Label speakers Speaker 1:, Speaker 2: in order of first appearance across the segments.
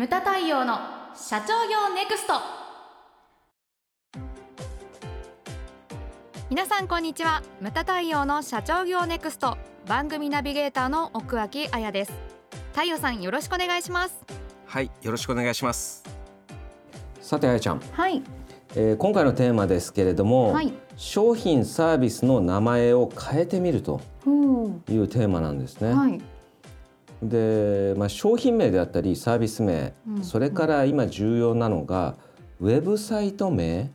Speaker 1: ムタ太陽の社長業ネクスト。皆さんこんにちは。ムタ太陽の社長業ネクスト。番組ナビゲーターの奥脇彩です。太陽さんよろしくお願いします。
Speaker 2: はいよろしくお願いします。
Speaker 3: さてあやちゃん、
Speaker 1: はい、
Speaker 3: えー今回のテーマですけれども、
Speaker 1: はい。
Speaker 3: 商品サービスの名前を変えてみると
Speaker 1: お
Speaker 3: いうテーマなんですね。
Speaker 1: はい
Speaker 3: で、まあ、商品名であったりサービス名、
Speaker 1: うん。
Speaker 3: それから今重要なのがウェブサイト名。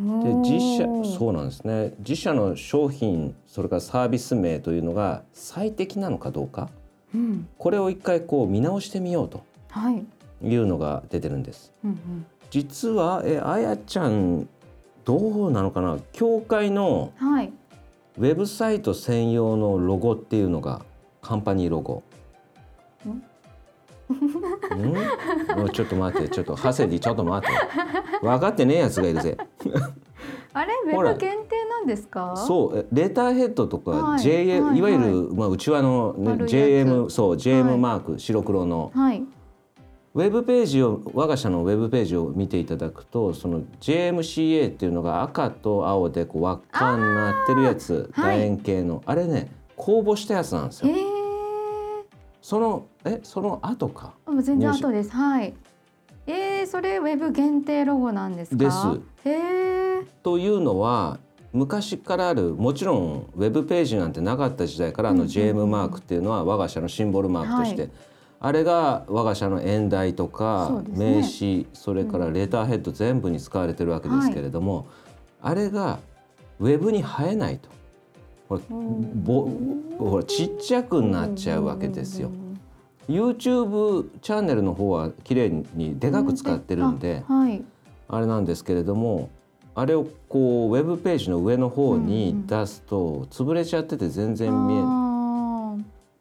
Speaker 3: で自社そうなんですね。自社の商品それからサービス名というのが最適なのかどうか。
Speaker 1: う、うん、
Speaker 3: これを一回こう見直してみようと
Speaker 1: はい、
Speaker 3: いうのが出てるんです。
Speaker 1: うんうん、
Speaker 3: 実はえあやちゃんどうなのかな？協会の
Speaker 1: はい。
Speaker 3: ウェブサイト専用のロゴっていうのがカンパニーロゴ。ん？もうちょっと待って。ちょっとハセディちょっと待って。分かってねえやつがいるぜ。
Speaker 1: あれ？ウェブ限定なんですか？
Speaker 3: そう。えレターヘッドとか
Speaker 1: はい。
Speaker 3: JA、
Speaker 1: はい
Speaker 3: い。わゆる、まあ、うちわの、ね JM そう JM
Speaker 1: はい。
Speaker 3: マーク、白黒の。
Speaker 1: はい。
Speaker 3: ウェブページを我が社のウェブページを見ていただくとその JMCA っていうのが赤と青でこう輪っかになってるやつ。楕円形の。あれね公募したやつなんです
Speaker 1: え
Speaker 3: よ。
Speaker 1: ー、
Speaker 3: そのえその後か？
Speaker 1: 全然後です。はい。えー、それウェブ限定ロゴなんですか？
Speaker 3: です。
Speaker 1: へえ
Speaker 3: というのは昔からあるもちろんウェブページなんてなかった時代からあの JM マークっていうのは我が社のシンボルマークとして、
Speaker 1: はい。
Speaker 3: あれが我が社の演題と
Speaker 1: そ
Speaker 3: か名刺それからレターヘッド全部に使われてるわけですけれども、あれがウェブに映えない。とぼほらちっちゃくなっちゃうわけですよ。YouTube チャンネルの方は綺麗にでかく使ってるんで、
Speaker 1: あはい。
Speaker 3: あれなんですけれどもあれをこうウェブページの上の方に出すと潰れちゃってて全然見えない。
Speaker 1: あ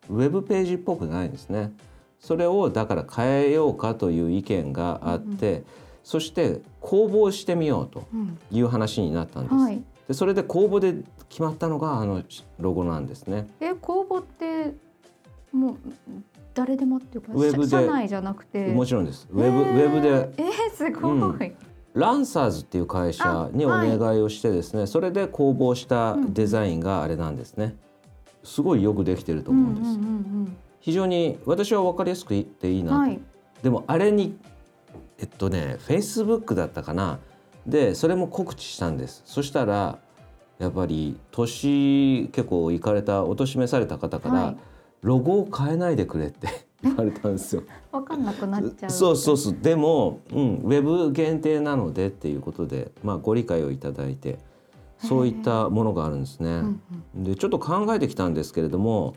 Speaker 3: ウェブページっぽくないんですね。それをだから変えようかという意見があって、そして公募してみようという話になったんです。
Speaker 1: はい。
Speaker 3: でそれで公募で決まったのがあのロゴなんですね。
Speaker 1: え公募ってもう誰でもっていうか
Speaker 3: ウェブで。
Speaker 1: 社社内じゃなくて。
Speaker 3: もちろんです。ウェブ、ウェブで。
Speaker 1: えー、すごい、
Speaker 3: うん。ランサーズっていう会社にお願いをしてですね、それで公募したデザインがあれなんですね。すごいよくできてると思うんです。
Speaker 1: うんうん
Speaker 3: 非常に私は分かりやすく言っていいなと、
Speaker 1: うんはい。
Speaker 3: でもあれにえっとねフェイスブックだったかな。でそれも告知したんです。そしたらやっぱり年結構行かれたお年召された方から、
Speaker 1: はい
Speaker 3: ロゴを変えないでくれって 言われたんですよ。
Speaker 1: わかんなくなっちゃう。
Speaker 3: そうそうそう。でも、うん、ウェブ限定なのでっていうことで、まあ、ご理解をいただいてそういったものがあるんですね。
Speaker 1: うんうん。
Speaker 3: でちょっと考えてきたんですけれども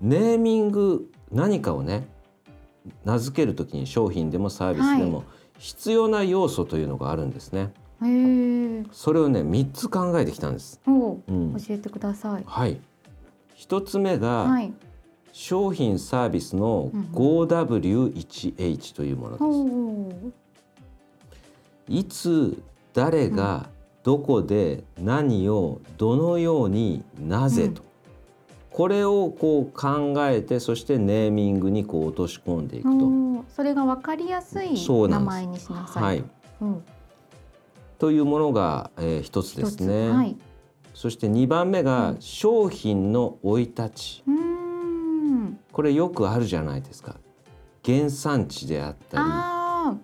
Speaker 3: ネーミング何かをね名付ける時に商品でもサービスで
Speaker 1: は
Speaker 3: も必要な要素というのがあるんですね。
Speaker 1: へえ
Speaker 3: それをね3つ考えてきたんです。
Speaker 1: う
Speaker 3: ん、
Speaker 1: 教えてください。
Speaker 3: はい。一つ目が、
Speaker 1: はい
Speaker 3: 商品サービスの
Speaker 1: うん
Speaker 3: 5W1H というものです。いつ誰がどこで何をどのようになぜと、これをこう考えてそしてネーミングにこう落とし込んでいくと。
Speaker 1: それがわかりやすい名前にしなさい
Speaker 3: はい、
Speaker 1: うん。
Speaker 3: というものが、えー一つですね。
Speaker 1: はい。
Speaker 3: そして2番目が
Speaker 1: うん。
Speaker 3: 商品の生い立ち。
Speaker 1: うーん
Speaker 3: これよくあるじゃないですか。原産地であった
Speaker 1: あ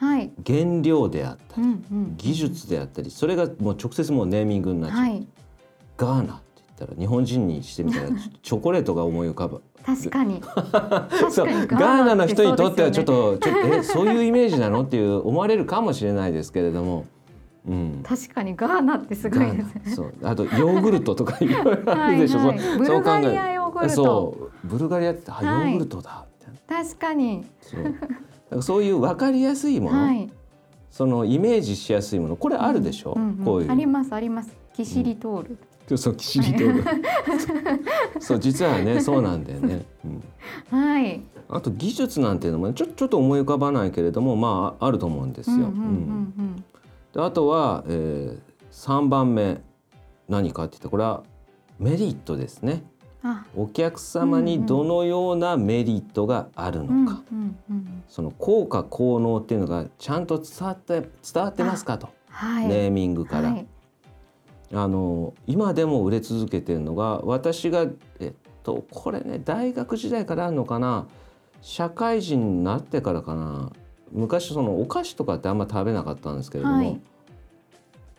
Speaker 1: あはい。
Speaker 3: り原料であった
Speaker 1: う
Speaker 3: り、
Speaker 1: んうん。
Speaker 3: 技術であったりそれがもう直接もうネーミングになっちゃう。
Speaker 1: はい。
Speaker 3: ガーナって言ったら日本人にしてみたら チョコレートが思い浮かぶ。
Speaker 1: 確かに。確
Speaker 3: そうガーナの人にとってはちょっとちょっとえそういうイメージなのっていう思われるかもしれないですけれども、うん、
Speaker 1: 確かにガーナってすごいですね。
Speaker 3: そう。あとヨーグルトとかいろいろあるでしょ。
Speaker 1: はいはい。
Speaker 3: そう考え
Speaker 1: ーグルト。
Speaker 3: そう。ブルガリアってあヨ
Speaker 1: はい。
Speaker 3: ーグルトだみたいな。
Speaker 1: 確かに。
Speaker 3: そう。そういう分かりやすいもの、
Speaker 1: はい。
Speaker 3: そのイメージしやすいもの。これあるでしょ、
Speaker 1: うんうん
Speaker 3: こういう。
Speaker 1: ありますあります。キシリトール、
Speaker 3: そうキシリトール。そう実はねそうなんだよね、うん、
Speaker 1: はい。
Speaker 3: あと技術なんていうのもねちょちょっと思い浮かばないけれどもまああると思うんですよ。
Speaker 1: うんうんうん
Speaker 3: うん。であとは、えー、3番目。何かって言ってこれはメリットですね。
Speaker 1: あ。
Speaker 3: お客様にどのようなメリットがあるのか、
Speaker 1: うんうんうん
Speaker 3: その効果効能っていうのがちゃんと伝わって伝わってますかと、
Speaker 1: はい。
Speaker 3: ネーミングから、
Speaker 1: はい。
Speaker 3: あの今でも売れ続けてるのが私がえっとこれね大学時代からあるのかな。社会人になってからかな。昔そのお菓子とかってあんま食べなかったんですけれども、
Speaker 1: はい。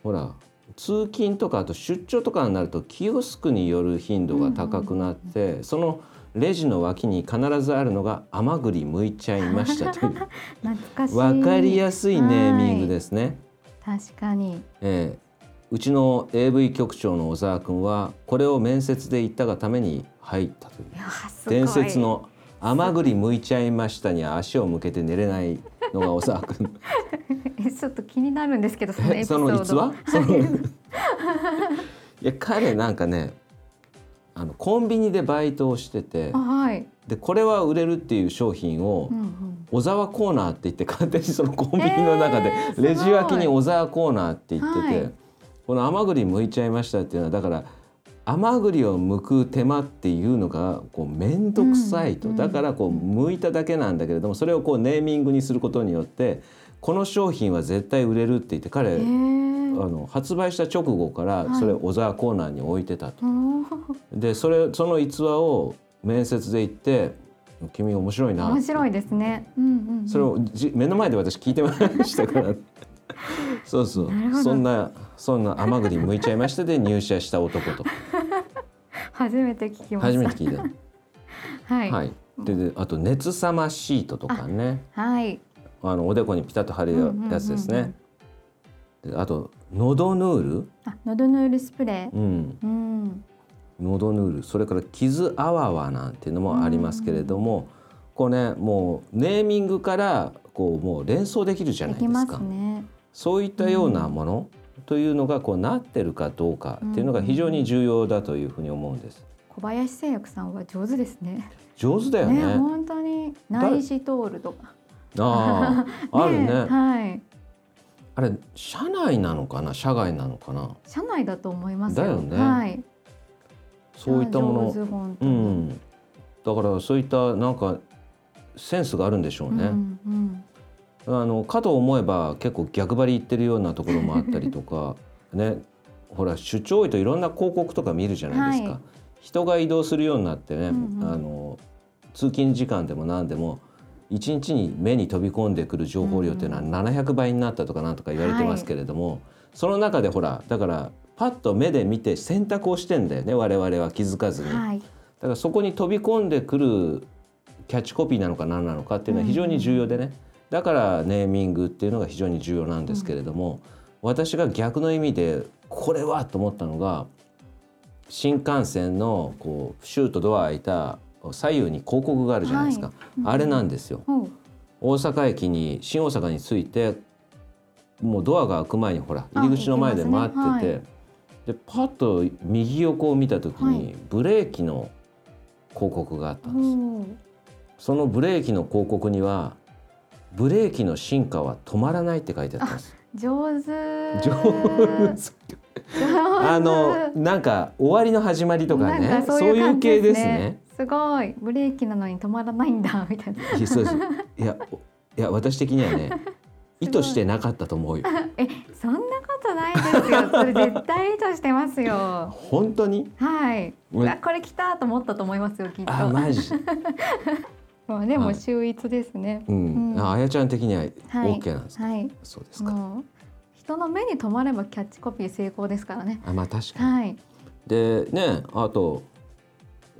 Speaker 3: ほら通勤とかあと出張とかになるとキオスクによる頻度が高くなって、そのレジの脇に必ずあるのが甘栗剥いちゃいましたという。
Speaker 1: 懐かしい。
Speaker 3: 分かりやすいネーミングですね。
Speaker 1: 確かに。
Speaker 3: えーうちの AV 局長の小沢君はこれを面接で言ったがために入ったという。伝説の「甘栗剥いちゃいました」に足を向けて寝れないのが小沢君
Speaker 1: えちょっと気になるんですけどそのエ
Speaker 3: え
Speaker 1: ピソード
Speaker 3: その逸話？いや彼なんかねあのコンビニでバイトをしてて
Speaker 1: あはい、
Speaker 3: でこれは売れるっていう商品を
Speaker 1: うんうん。
Speaker 3: 小沢コーナーって言って勝手にそのコンビニの中でレジ脇に小沢コーナーって言ってて、
Speaker 1: はい。
Speaker 3: この甘栗剥いちゃいましたっていうのはだから甘栗を剥く手間っていうのがこう面倒くさいと、
Speaker 1: うん。
Speaker 3: だからこう剥いただけなんだけれどもそれをこうネーミングにすることによってこの商品は絶対売れるって言って彼、
Speaker 1: へ
Speaker 3: あ
Speaker 1: ー
Speaker 3: の発売した直後から
Speaker 1: はい。
Speaker 3: それを小沢コーナーに置いてたと。でそれその逸話を面接で言って「君面白いな」
Speaker 1: 面白いですね。うんうんうん、
Speaker 3: それをじ目の前で私聞いてましたからそうそう。そんなそんな甘栗剥いちゃいましたで 入社した男と。
Speaker 1: 初めて聞きました。
Speaker 3: 初めて聞いた、
Speaker 1: はい、
Speaker 3: はい、でであと熱さまシートとかね。
Speaker 1: はい、
Speaker 3: あのおでこにピタッと貼るやつですね、であと喉ヌール、
Speaker 1: あ、喉ヌールスプレー。
Speaker 3: うん、
Speaker 1: うん、
Speaker 3: 喉ヌール。それから傷あわわなんていうのもありますけれども、こうねもうネーミングからこうもう連想できるじゃな
Speaker 1: できま
Speaker 3: いですか。
Speaker 1: すね。
Speaker 3: そういったようなものというのがこうなってるかどうかっていうのが非常に重要だというふうに思うんです。
Speaker 1: 小林製薬さんは上手ですね。
Speaker 3: 上手だよね。
Speaker 1: 本当に内視通るとか。
Speaker 3: ああ、あるね。
Speaker 1: はい。
Speaker 3: あれ社内なのかな、社外なのかな？
Speaker 1: 社内だと思いますよ。
Speaker 3: だよね
Speaker 1: はい。
Speaker 3: そういったもの。う
Speaker 1: に。
Speaker 3: ん。だからそういったなんかセンスがあるんでしょうね。
Speaker 1: うんうん
Speaker 3: あのかと思えば結構逆張り言ってるようなところもあったりとか ねほら出張多いといろんな広告とか見るじゃないですか、
Speaker 1: はい。
Speaker 3: 人が移動するようになってね、
Speaker 1: うんうん
Speaker 3: あの通勤時間でも何でも1日に目に飛び込んでくる情報量っていうのは700倍になったとかなんとか言われてますけれども、その中でほらだからパッと目で見て選択をしてんだよね我々は気づかずに。
Speaker 1: はい。
Speaker 3: だからそこに飛び込んでくるキャッチコピーなのか何なのかっていうのは非常に重要でね、だからネーミングっていうのが非常に重要なんですけれども、私が逆の意味でこれはと思ったのが新幹線のこうシュートドア開いた左右に広告があるじゃないですか、
Speaker 1: はい。うん。
Speaker 3: あれなんですよ。大阪駅に新大阪に着いてもうドアが開く前にほら入り口の前で待ってて、
Speaker 1: あ行けます
Speaker 3: でパッと右横を見た時に、
Speaker 1: はい。
Speaker 3: ブレーキの広告があったんですよ。
Speaker 1: ほう。
Speaker 3: そのブレーキの広告にはブレーキの進化は止まらないって書いてあったんです
Speaker 1: 上手。
Speaker 3: 上手あのなんか終わりの始まりとかねそういう系ですね。
Speaker 1: すごいブレーキなのに止まらないんだみたいな。
Speaker 3: いやいや私的にはね 意図してなかったと思うよ
Speaker 1: えそんなことないですよ。それ絶対意図してますよ。
Speaker 3: 本当に？
Speaker 1: はい。これ来たと思ったと思いますよきっと。
Speaker 3: あマジ
Speaker 1: まあでも
Speaker 3: はい。
Speaker 1: 秀逸ですね。
Speaker 3: うん、
Speaker 1: うん。
Speaker 3: ああやちゃん的には
Speaker 1: はい。
Speaker 3: OK なんですか、
Speaker 1: はい。
Speaker 3: そうですか、
Speaker 1: 人の目に留まればキャッチコピー成功ですからね。
Speaker 3: あまあ確かに、
Speaker 1: はい。
Speaker 3: でねあと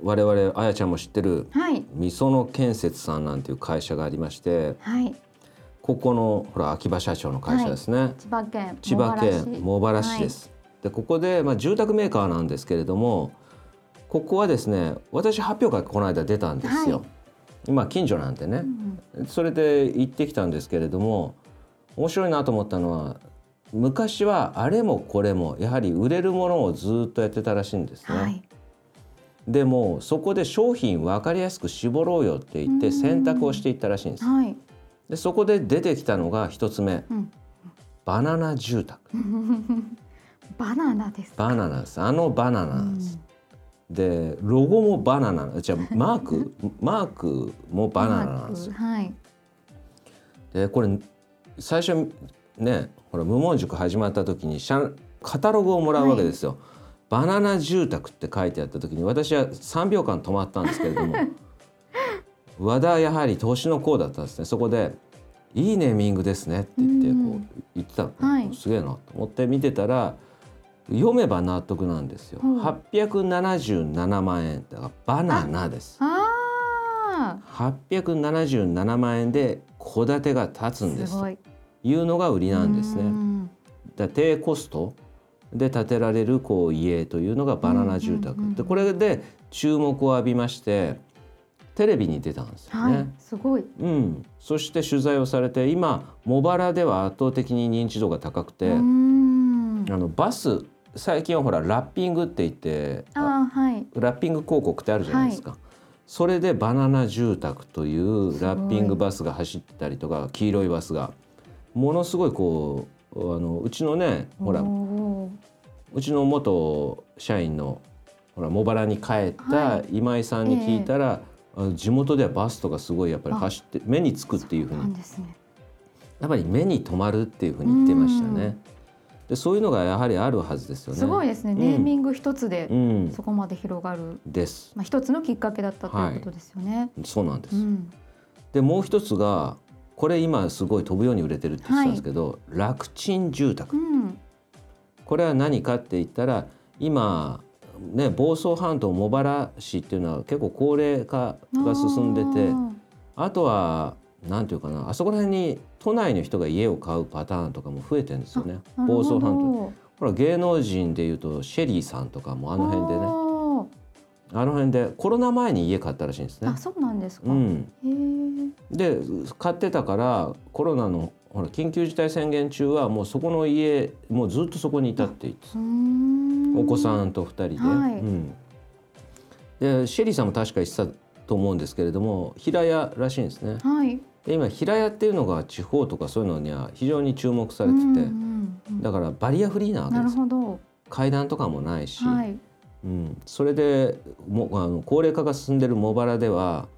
Speaker 3: 我々あやちゃんも知ってる
Speaker 1: はい。
Speaker 3: みその建設さんなんていう会社がありまして
Speaker 1: はい。
Speaker 3: ここのほら秋葉社長の会社ですね、
Speaker 1: 千葉県
Speaker 3: 千葉県茂原市。です、でここで、まあ、住宅メーカーなんですけれどもここはですね私発表会この間出たんですよ、
Speaker 1: はい
Speaker 3: 今近所なんでね。
Speaker 1: う、ん
Speaker 3: それで行ってきたんですけれども面白いなと思ったのは昔はあれもこれもやはり売れるものをずっとやってたらしいんですね、
Speaker 1: はい。
Speaker 3: でもそこで商品分かりやすく絞ろうよって言って選択をしていったらしいんです。
Speaker 1: はい。
Speaker 3: でそこで出てきたのが一つ目。
Speaker 1: うん。
Speaker 3: バナナ住宅。
Speaker 1: バナナですか？
Speaker 3: バナナです。あのバナナです、でロゴもバナナじゃあマーク マークもバナナなんですよ。
Speaker 1: はい。
Speaker 3: でこれ最初ねほら無門塾始まった時にシャンカタログをもらうわけですよ。バナナ住宅って書いてあった時に私は3秒間止まったんですけれども 和田やはり投資の子だったんですねそこで「いいネーミングですね」って言ってこう言ってたの、
Speaker 1: はい
Speaker 3: すげえなと思って見てたら読めば納得なんですよ。
Speaker 1: うん
Speaker 3: 877万円だからバナナです。
Speaker 1: あ
Speaker 3: 877万円で戸建てが建つ
Speaker 1: あ。
Speaker 3: んです
Speaker 1: い。
Speaker 3: いうのが売りなんです
Speaker 1: う
Speaker 3: ね。
Speaker 1: ん
Speaker 3: だ低コストで建てられるこう家というのがバナナ住宅、でこれで注目を浴びましてテレビに出たんですよね。
Speaker 1: はい。すごい。
Speaker 3: うん、そして取材をされて今茂原では圧倒的に認知度が高くて。あのバス最近はほらラッピングって言って
Speaker 1: ああはい。
Speaker 3: ラッピング広告ってあるじゃないですか、それでバナナ住宅というラッピングバスが走ってたりとか黄色いバスがものすごいこうあのうちのねほらうちの元社員のほら茂原に帰った
Speaker 1: はい。
Speaker 3: 今井さんに聞いたら、あの地元ではバスとかすごいやっぱり走って目につくっていうふうに。
Speaker 1: ね。
Speaker 3: やっぱり目に留まるっていうふうに言ってましたね。でそういうのがやはりあるはずですよね。
Speaker 1: すごいですね。
Speaker 3: うん
Speaker 1: ネーミング一つで
Speaker 3: うん、
Speaker 1: そこまで広がる。
Speaker 3: です。
Speaker 1: まあ一つのきっかけだったということですよね。
Speaker 3: そうなんです。
Speaker 1: うん。
Speaker 3: でもう一つがこれ今すごい飛ぶように売れてるって言ってたんですけど、楽ちん住宅
Speaker 1: うん。
Speaker 3: これは何かって言ったら今ね房総半島茂原市っていうのは結構高齢化が進んでてあとは何ていうかなあそこら辺に都内の人が家を買うパターンとかも増えてるんですよね。房総半島ほら芸能人でいうとシェリーさんとかもあの辺でね。
Speaker 1: ね。
Speaker 3: あの辺でコロナ前に家買ったらしいんですね。
Speaker 1: あ、。そうなんですか。へ
Speaker 3: うん、
Speaker 1: え。
Speaker 3: で買ってたからコロナのほら緊急事態宣言中はもうそこの家もうずっとそこにいたって言ってお子さんと2人で,、
Speaker 1: はい。
Speaker 3: うん、でシェリーさんも確か言ってたと思うんですけれども平屋らしいんですね。
Speaker 1: はい。
Speaker 3: で今平屋っていうのが地方とかそういうのには非常に注目されてて、
Speaker 1: うんうんうん
Speaker 3: だからバリアフリーなわけ
Speaker 1: な
Speaker 3: ですよ。階段とかもないし、
Speaker 1: はい。
Speaker 3: うん、それでもあの高齢化が進んでる茂原では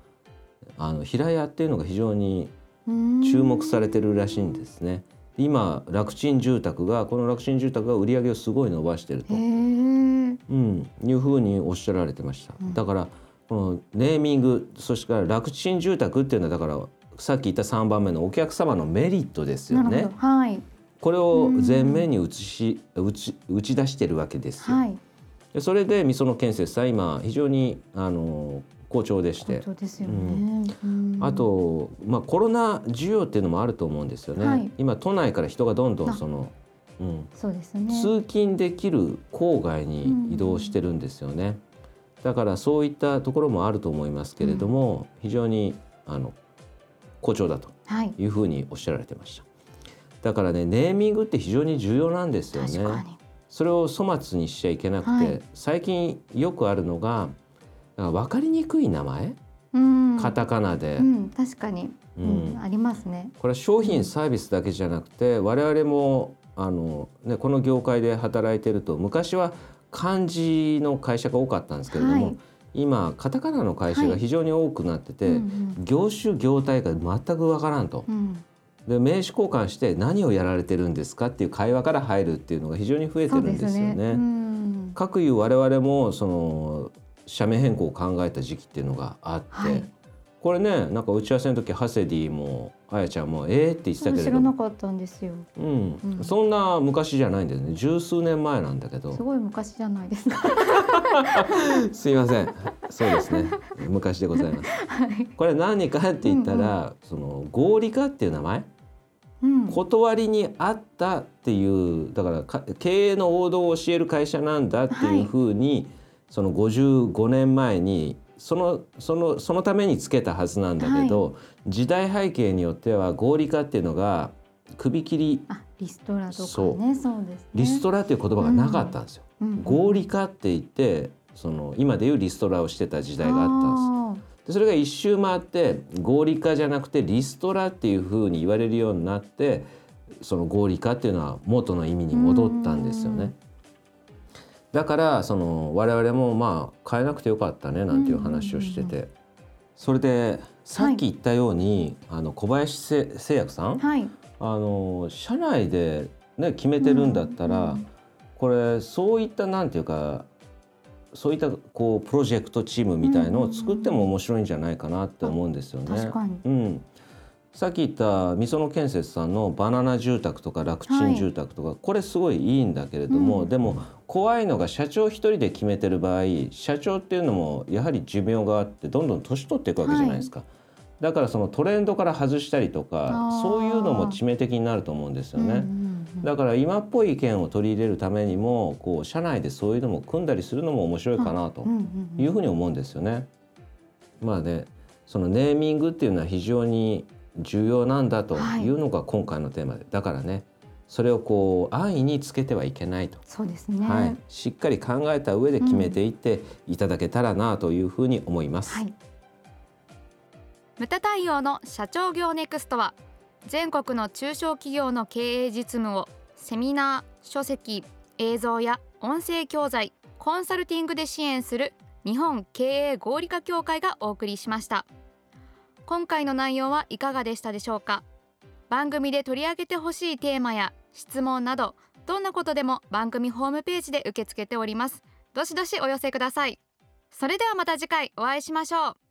Speaker 3: あの平屋っていうのが非常に注
Speaker 1: 注
Speaker 3: 目されてるらしいんですね。今楽ちん住宅がこの楽ちん住宅が売り上げをすごい伸ばしてると。うん、いうふうにおっしゃられてました。
Speaker 1: うん
Speaker 3: だからこのネーミングそしてから楽ちん住宅っていうのはだからさっき言った3番目のお客様のメリットですよね。
Speaker 1: はい。
Speaker 3: これを前面に打ちし打ち打ち出してるわけですよ。
Speaker 1: はい。
Speaker 3: でそれでみその建設さん今非常にあの好調でして
Speaker 1: 本当ですよね。うん
Speaker 3: あ。と、まあ、コロナ需要っていうのもあると思うんですよね。
Speaker 1: はい
Speaker 3: 今都内から人がどんどん
Speaker 1: あ
Speaker 3: その、うん、
Speaker 1: そうですね。
Speaker 3: 通勤できる郊外に移動してるんですよね。だからそういったところもあると思いますけれども、非常にあの好調だと
Speaker 1: はい。
Speaker 3: いうふうにおっしゃられてました。だからねネーミングって非常に重要なんですよね。それを粗末にしちゃいけなくて、
Speaker 1: はい
Speaker 3: 最近よくあるのが分かりにくい名前、
Speaker 1: うん。
Speaker 3: カタカナで、
Speaker 1: うん、確かに。
Speaker 3: う
Speaker 1: うんん、ありますね。
Speaker 3: これは商品サービスだけじゃなくて我々もあの、ね、この業界で働いてると昔は漢字の会社が多かったんですけれども、
Speaker 1: はい
Speaker 3: 今カタカナの会社が非常に多くなってて、
Speaker 1: うん
Speaker 3: 業種業態が全くわからんと。
Speaker 1: うん。
Speaker 3: で名刺交換して何をやられてるんですかっていう会話から入るっていうのが非常に増えてるんですよね。
Speaker 1: うん。
Speaker 3: かくいう我々もその社名変更を考えた時期っていうのがあって、
Speaker 1: はい
Speaker 3: これねなんか打ち合わせの時ハセディもあやちゃんもええって言ってたけども、
Speaker 1: らなかったんですよ。
Speaker 3: うん
Speaker 1: うん
Speaker 3: そんな昔じゃないんだよね十数年前なんだけど
Speaker 1: すごい昔じゃないですか。
Speaker 3: すいませんそうですね昔でございます。
Speaker 1: はい。
Speaker 3: これ何かって言ったら、その合理化っていう名前？
Speaker 1: うん。
Speaker 3: 断りにあったっていうだからか経営の王道を教える会社なんだっていうふうに、その55年前にそのそのそのためにつけたはずなんだけど、時代背景によっては合理化っていうのが首切り
Speaker 1: あ、リストラとかね、
Speaker 3: そ
Speaker 1: そうですね。
Speaker 3: リストラっていう言葉がなかったんですよ。
Speaker 1: うん
Speaker 3: 合理化って言ってその今でいうリストラをしてた時代があったんです。でそれが一周回って合理化じゃなくてリストラっていうふうに言われるようになってその合理化っていうのは元の意味に戻ったんですよね。だからその我々もまあ変えなくてよかったねなんていう話をしてて、それでさっき言ったように、あの小林製薬さん、
Speaker 1: はい。
Speaker 3: あの社内で、ね、決めてるんだったら、これそういったなんていうかそういったこうプロジェクトチームみたいのを作っても面白いんじゃないかなって思うんですよね。
Speaker 1: 確かに。
Speaker 3: うん、さっき言ったみその建設さんのバナナ住宅とか楽ちん住宅とか、これすごいいいんだけれども、
Speaker 1: うん。
Speaker 3: でも怖いのが社長一人で決めてる場合社長っていうのもやはり寿命があってどんどん年取っていくわけじゃないですか。だからそのトレンドから外したりとかそういうのも致命的になると思うんですよね。
Speaker 1: うんうんうん
Speaker 3: だから今っぽい意見を取り入れるためにもこう社内でそういうのも組んだりするのも面白いかなというふうに思うんですよね。まあねそのネーミングっていうのは非常に重要なんだというのが今回のテーマで、だからねそれをこう安易につけてはいけないと、
Speaker 1: そうですね
Speaker 3: はい、しっかり考えた上で決めていっていただけたらなというふうに思います。
Speaker 1: はい。ムタ対応の社長業ネクストは全国の中小企業の経営実務をセミナー、書籍、映像や音声教材、コンサルティングで支援する日本経営合理化協会がお送りしました。今回の内容はいかがでしたでしょうか？番組で取り上げてほしいテーマや質問などどんなことでも番組ホームページで受け付けております。どしどしお寄せください。それではまた次回お会いしましょう。